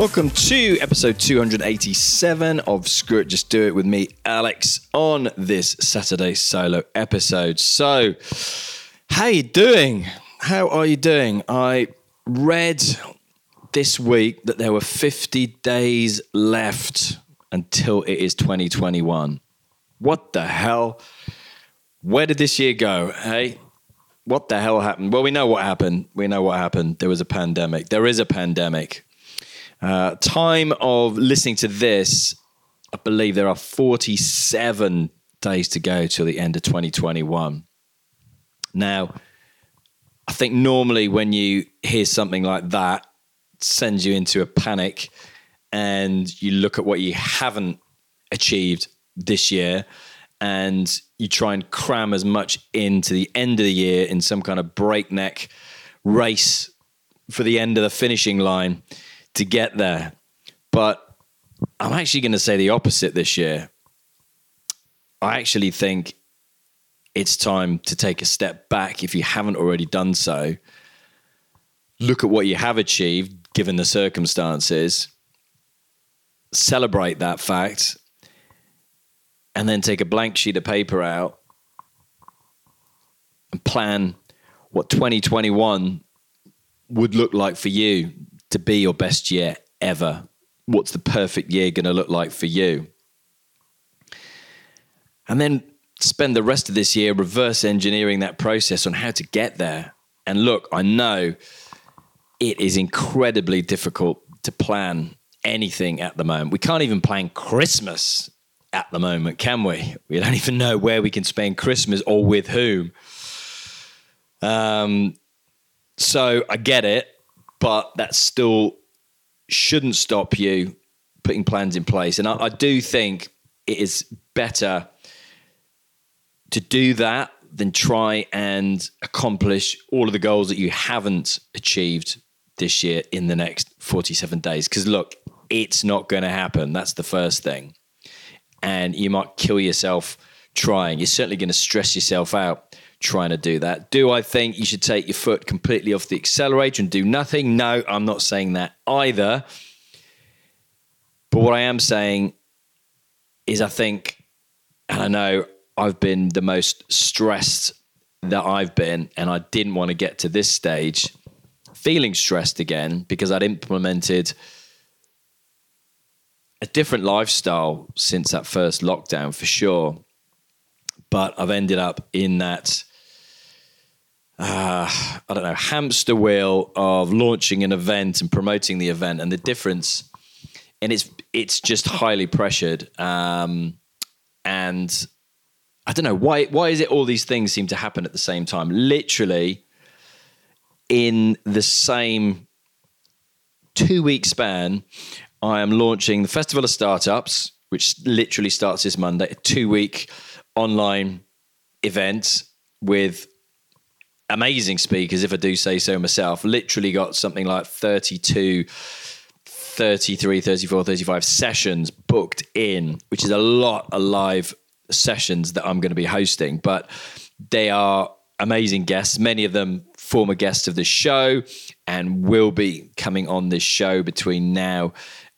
Welcome to episode 287 of Screw It Just Do It with me, Alex, on this Saturday solo episode. So, how you doing? How are you doing? I read this week that there were 50 days left until it is 2021. What the hell? Where did this year go? Hey, what the hell happened? Well, we know what happened. We know what happened. There was a pandemic. There is a pandemic. Uh, time of listening to this, I believe there are 47 days to go till the end of 2021. Now, I think normally when you hear something like that, sends you into a panic and you look at what you haven't achieved this year and you try and cram as much into the end of the year in some kind of breakneck race for the end of the finishing line to get there. But I'm actually going to say the opposite this year. I actually think it's time to take a step back if you haven't already done so. Look at what you have achieved given the circumstances, celebrate that fact, and then take a blank sheet of paper out and plan what 2021 would look like for you to be your best year ever? What's the perfect year going to look like for you? And then spend the rest of this year reverse engineering that process on how to get there. And look, I know it is incredibly difficult to plan anything at the moment. We can't even plan Christmas at the moment, can we? We don't even know where we can spend Christmas or with whom. Um, so I get it but that still shouldn't stop you putting plans in place. And I, I do think it is better to do that than try and accomplish all of the goals that you haven't achieved this year in the next 47 days. Because look, it's not going to happen. That's the first thing. And you might kill yourself trying. You're certainly going to stress yourself out trying to do that. Do I think you should take your foot completely off the accelerator and do nothing? No, I'm not saying that either. But what I am saying is, I think, and I know I've been the most stressed that I've been, and I didn't want to get to this stage feeling stressed again because I'd implemented a different lifestyle since that first lockdown for sure. But I've ended up in that uh, I don't know, hamster wheel of launching an event and promoting the event, and the difference, and it's it's just highly pressured, um, and I don't know why why is it all these things seem to happen at the same time, literally in the same two week span. I am launching the Festival of Startups, which literally starts this Monday, a two week online event with amazing speakers, if I do say so myself. Literally got something like 32, 33, 34, 35 sessions booked in, which is a lot of live sessions that I'm going to be hosting. But they are amazing guests, many of them former guests of the show, and will be coming on this show between now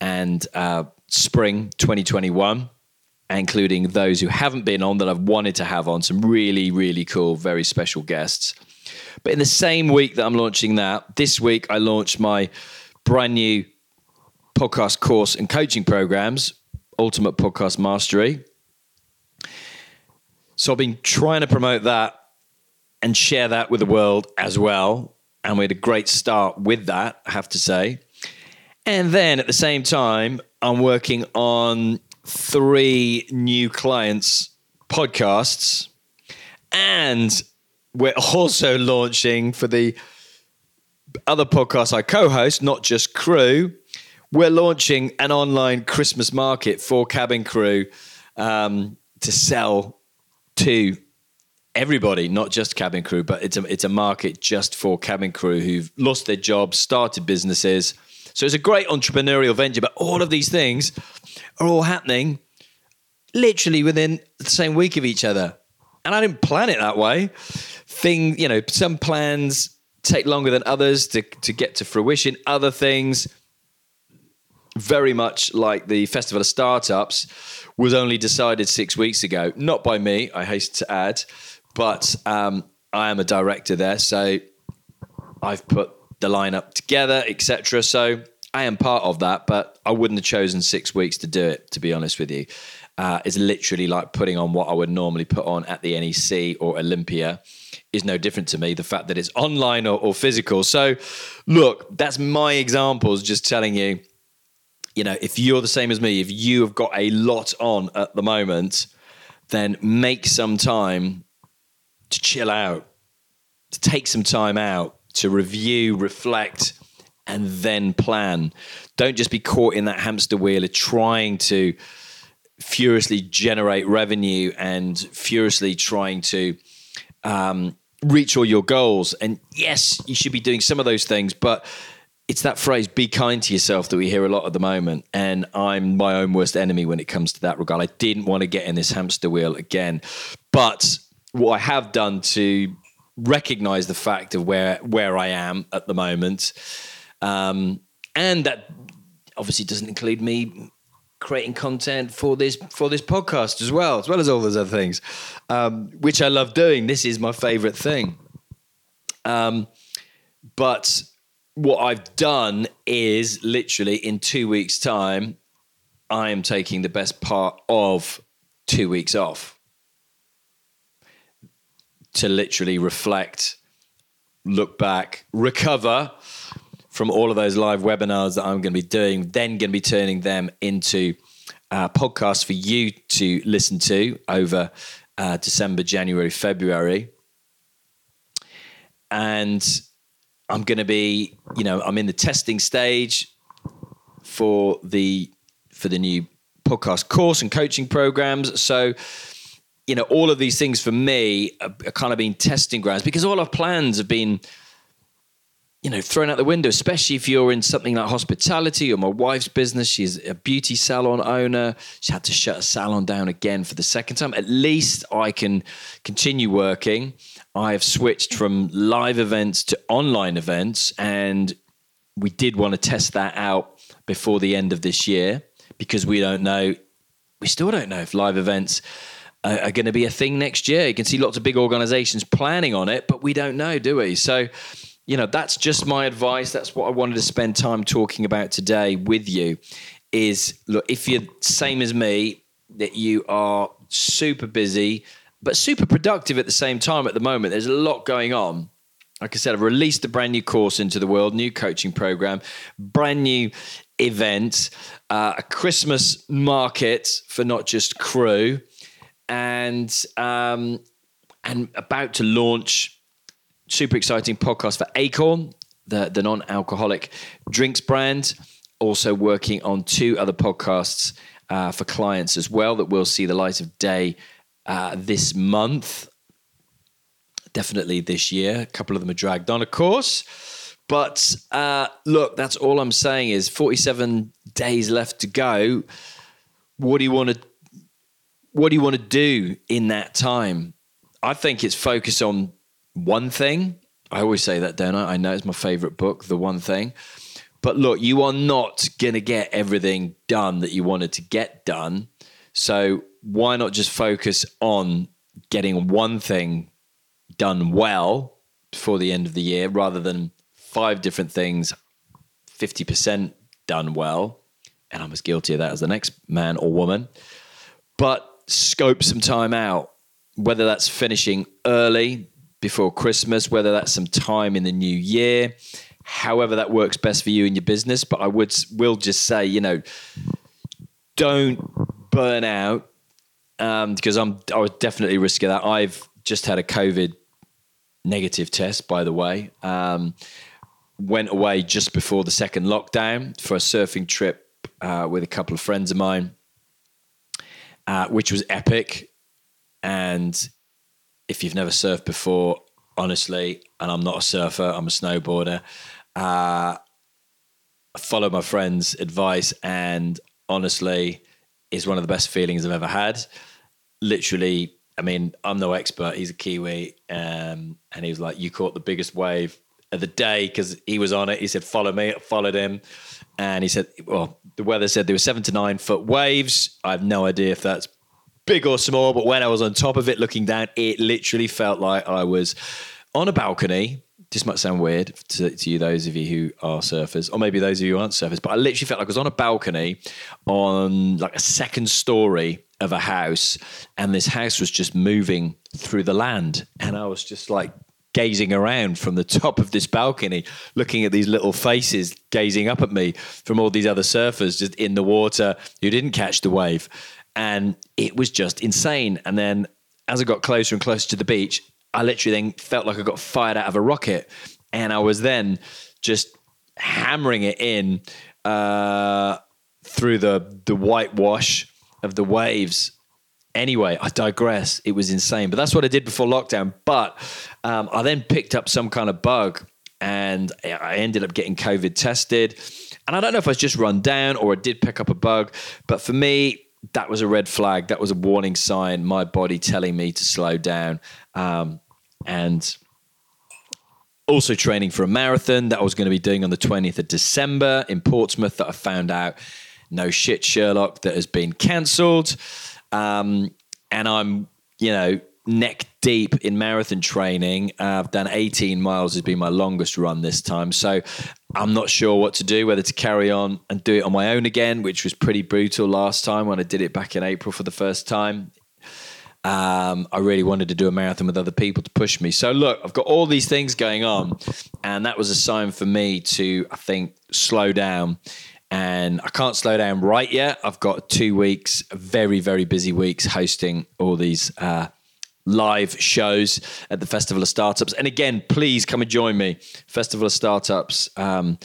and uh, spring 2021 including those who haven't been on that I've wanted to have on, some really, really cool, very special guests. But in the same week that I'm launching that, this week I launched my brand new podcast course and coaching programs, Ultimate Podcast Mastery. So I've been trying to promote that and share that with the world as well. And we had a great start with that, I have to say. And then at the same time, I'm working on three new clients' podcasts. And we're also launching for the other podcast I co host, not just crew, we're launching an online Christmas market for cabin crew um, to sell to everybody, not just cabin crew, but it's a, it's a market just for cabin crew who've lost their jobs, started businesses. So it's a great entrepreneurial venture, but all of these things are all happening literally within the same week of each other. And I didn't plan it that way. Thing, you know, some plans take longer than others to, to get to fruition. Other things, very much like the Festival of Startups, was only decided six weeks ago. Not by me, I hasten to add, but um, I am a director there. So I've put the lineup together, etc. So I am part of that, but I wouldn't have chosen six weeks to do it, to be honest with you. Uh, it's literally like putting on what I would normally put on at the NEC or Olympia is no different to me. The fact that it's online or, or physical. So, look, that's my examples, just telling you, you know, if you're the same as me, if you have got a lot on at the moment, then make some time to chill out, to take some time out, to review, reflect, and then plan. Don't just be caught in that hamster wheel of trying to furiously generate revenue and furiously trying to um, reach all your goals. And yes, you should be doing some of those things, but it's that phrase "be kind to yourself" that we hear a lot at the moment. And I'm my own worst enemy when it comes to that regard. I didn't want to get in this hamster wheel again, but what I have done to recognize the fact of where where I am at the moment, um, and that obviously doesn't include me creating content for this for this podcast as well, as well as all those other things, um, which I love doing. This is my favorite thing. Um, but what I've done is literally in two weeks' time, I am taking the best part of two weeks off to literally reflect, look back, recover from all of those live webinars that I'm going to be doing, then going to be turning them into uh, podcasts for you to listen to over uh, December, January, February. And I'm going to be, you know, I'm in the testing stage for the for the new podcast course and coaching programs. So, you know, all of these things for me are, are kind of been testing grounds because all our plans have been you know, thrown out the window, especially if you're in something like hospitality or my wife's business. She's a beauty salon owner. She had to shut a salon down again for the second time. At least I can continue working. I have switched from live events to online events, and we did want to test that out before the end of this year because we don't know, we still don't know if live events are, are going to be a thing next year. You can see lots of big organizations planning on it, but we don't know, do we? So, you know, that's just my advice. That's what I wanted to spend time talking about today with you. Is look, if you're same as me, that you are super busy, but super productive at the same time at the moment. There's a lot going on. Like I said, I've released a brand new course into the world, new coaching program, brand new event, uh, a Christmas market for not just crew, and um, and about to launch super exciting podcast for Acorn, the, the non alcoholic drinks brand. Also working on two other podcasts uh, for clients as well that will see the light of day uh, this month. Definitely this year. A couple of them are dragged on, of course. But uh, look, that's all I'm saying is 47 days left to go. What do you want to what do you want to do in that time? I think it's focus on one thing. I always say that, don't I? I know it's my favorite book, The One Thing. But look, you are not going to get everything done that you wanted to get done. So why not just focus on getting one thing done well before the end of the year rather than five different things, 50% done well? And I'm as guilty of that as the next man or woman. But scope some time out whether that's finishing early before Christmas, whether that's some time in the new year, however that works best for you and your business. But I would will just say, you know, don't burn out um, because I'm I was definitely risky that. I've just had a COVID negative test, by the way. Um, went away just before the second lockdown for a surfing trip uh, with a couple of friends of mine, uh, which was epic. And if you've never surfed before, honestly, and I'm not a surfer, I'm a snowboarder. Uh, follow my friend's advice, and honestly, is one of the best feelings I've ever had. Literally, I mean, I'm no expert. He's a Kiwi, um, and he was like, "You caught the biggest wave of the day because he was on it." He said, "Follow me." I followed him, and he said, "Well, the weather said there were seven to nine foot waves. I have no idea if that's big or small, but when I was on top of it looking down, it literally felt like I was on a balcony. This might sound weird to, to, you, those of you who are surfers, or maybe those of you who aren't surfers, but I literally felt like I was on a balcony on like a second story of a house, and this house was just moving through the land. And I was just like gazing around from the top of this balcony, looking at these little faces gazing up at me from all these other surfers just in the water who didn't catch the wave and it was just insane. And then as I got closer and closer to the beach, I literally then felt like I got fired out of a rocket, and I was then just hammering it in uh, through the the whitewash of the waves. Anyway, I digress. It was insane, but that's what I did before lockdown. But um, I then picked up some kind of bug, and I ended up getting COVID tested. And I don't know if I was just run down or I did pick up a bug, but for me, that was a red flag. That was a warning sign. My body telling me to slow down. Um, and also training for a marathon that I was going to be doing on the 20th of December in Portsmouth that I found out, no shit, Sherlock, that has been cancelled. Um, and I'm, you know, neck deep in marathon training. Uh, I've done 18 miles has been my longest run this time. So I'm not sure what to do, whether to carry on and do it on my own again, which was pretty brutal last time when I did it back in April for the first time. Um, I really wanted to do a marathon with other people to push me. So look, I've got all these things going on, and that was a sign for me to, I think, slow down. And I can't slow down right yet. I've got two weeks, very, very busy weeks hosting all these uh, live shows at the Festival of Startups. And again, please come and join me. Festival of Startups. Um,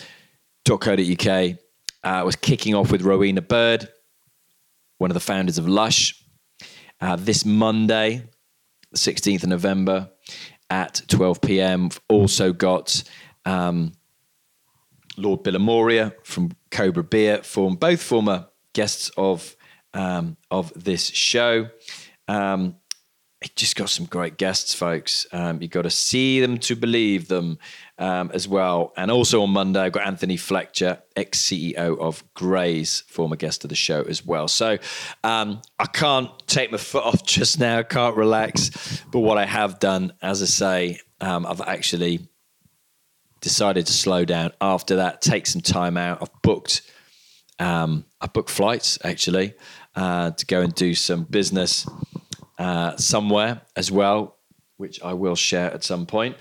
.co.uk uh, was kicking off with Rowena Bird, one of the founders of Lush, uh, this Monday, 16th of November at 12 p.m. We've also got um, Lord Bilimoria from Cobra Beer, form, both former guests of um, of this show. Um, it just got some great guests, folks. Um, you've got to see them to believe them um, as well. And also on Monday, I've got Anthony Fletcher, ex CEO of Graze, former guest of the show as well. So um, I can't take my foot off just now, I can't relax. But what I have done, as I say, um, I've actually decided to slow down after that, take some time out. I've booked. Um, I booked flights actually uh, to go and do some business uh, somewhere as well, which I will share at some point.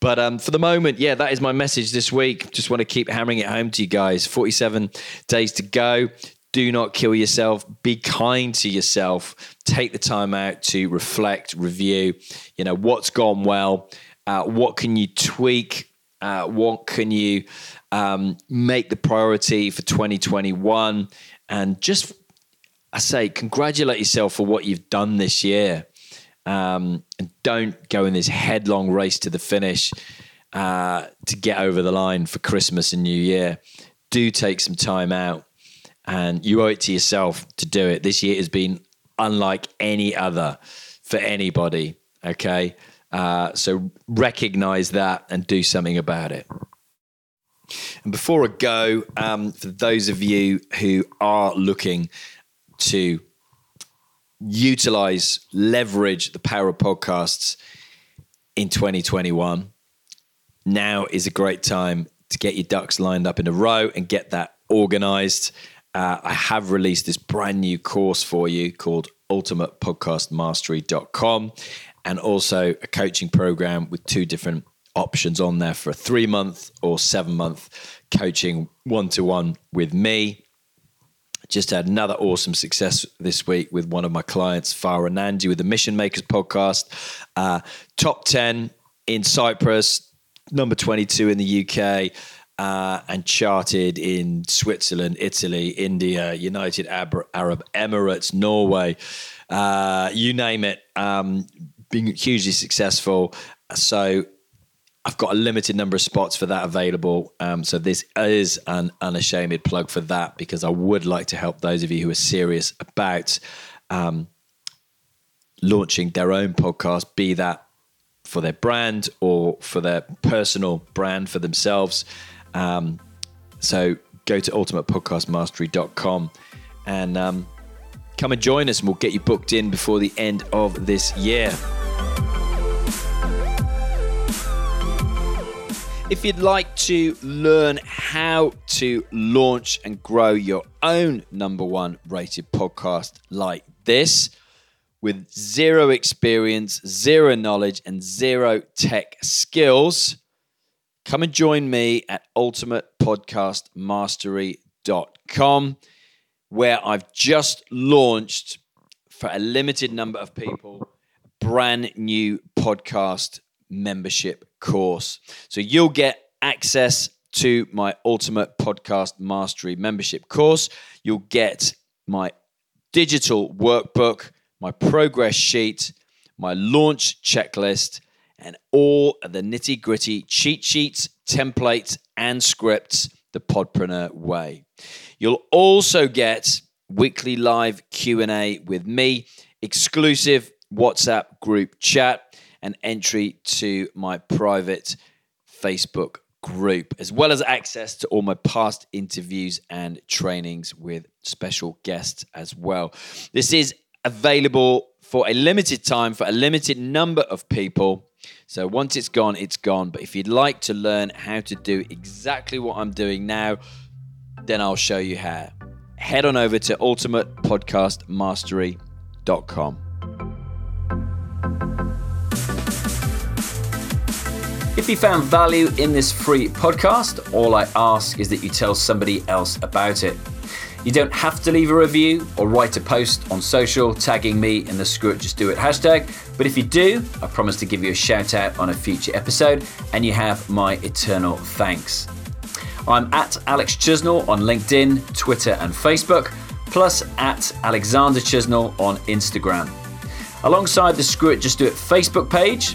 But um, for the moment, yeah, that is my message this week. Just want to keep hammering it home to you guys. 47 days to go. Do not kill yourself. Be kind to yourself. Take the time out to reflect, review. You know what's gone well. Uh, what can you tweak? Uh, what can you um, make the priority for 2021? And just I say, congratulate yourself for what you've done this year. Um, and don't go in this headlong race to the finish uh, to get over the line for Christmas and New Year. Do take some time out, and you owe it to yourself to do it. This year has been unlike any other for anybody. Okay. Uh, so recognize that and do something about it. And before I go, um, for those of you who are looking to utilize, leverage the power of podcasts in 2021, now is a great time to get your ducks lined up in a row and get that organized. Uh, I have released this brand new course for you called ultimatepodcastmastery.com and also a coaching program with two different options on there for a three month or seven month coaching one to one with me. Just had another awesome success this week with one of my clients, Farah Nandi, with the Mission Makers podcast. Uh, top 10 in Cyprus, number 22 in the UK, uh, and charted in Switzerland, Italy, India, United Arab Emirates, Norway, uh, you name it, um, being hugely successful. So I've got a limited number of spots for that available. Um, so this is an unashamed plug for that because I would like to help those of you who are serious about um, launching their own podcast, be that for their brand or for their personal brand for themselves. Um, so go to ultimatepodcastmastery.com and um, come and join us, and we'll get you booked in before the end of this year. If you'd like to learn how to launch and grow your own number one rated podcast like this, with zero experience, zero knowledge, and zero tech skills, come and join me at ultimatepodcastmastery.com, where I've just launched for a limited number of people brand new podcast membership course. So you'll get access to my Ultimate Podcast Mastery membership course. You'll get my digital workbook, my progress sheet, my launch checklist, and all of the nitty gritty cheat sheets, templates, and scripts the Podpreneur way. You'll also get weekly live Q&A with me, exclusive WhatsApp group chat, and entry to my private Facebook group, as well as access to all my past interviews and trainings with special guests as well. This is available for a limited time for a limited number of people. So once it's gone, it's gone. But if you'd like to learn how to do exactly what I'm doing now, then I'll show you how. Head on over to ultimatepodcastmastery.com. If you found value in this free podcast, all I ask is that you tell somebody else about it. You don't have to leave a review or write a post on social tagging me in the Screw It Just Do It hashtag, but if you do, I promise to give you a shout out on a future episode and you have my eternal thanks. I'm at Alex Chisnell on LinkedIn, Twitter, and Facebook, plus at Alexander Chisnell on Instagram. Alongside the Screw It Just Do It Facebook page,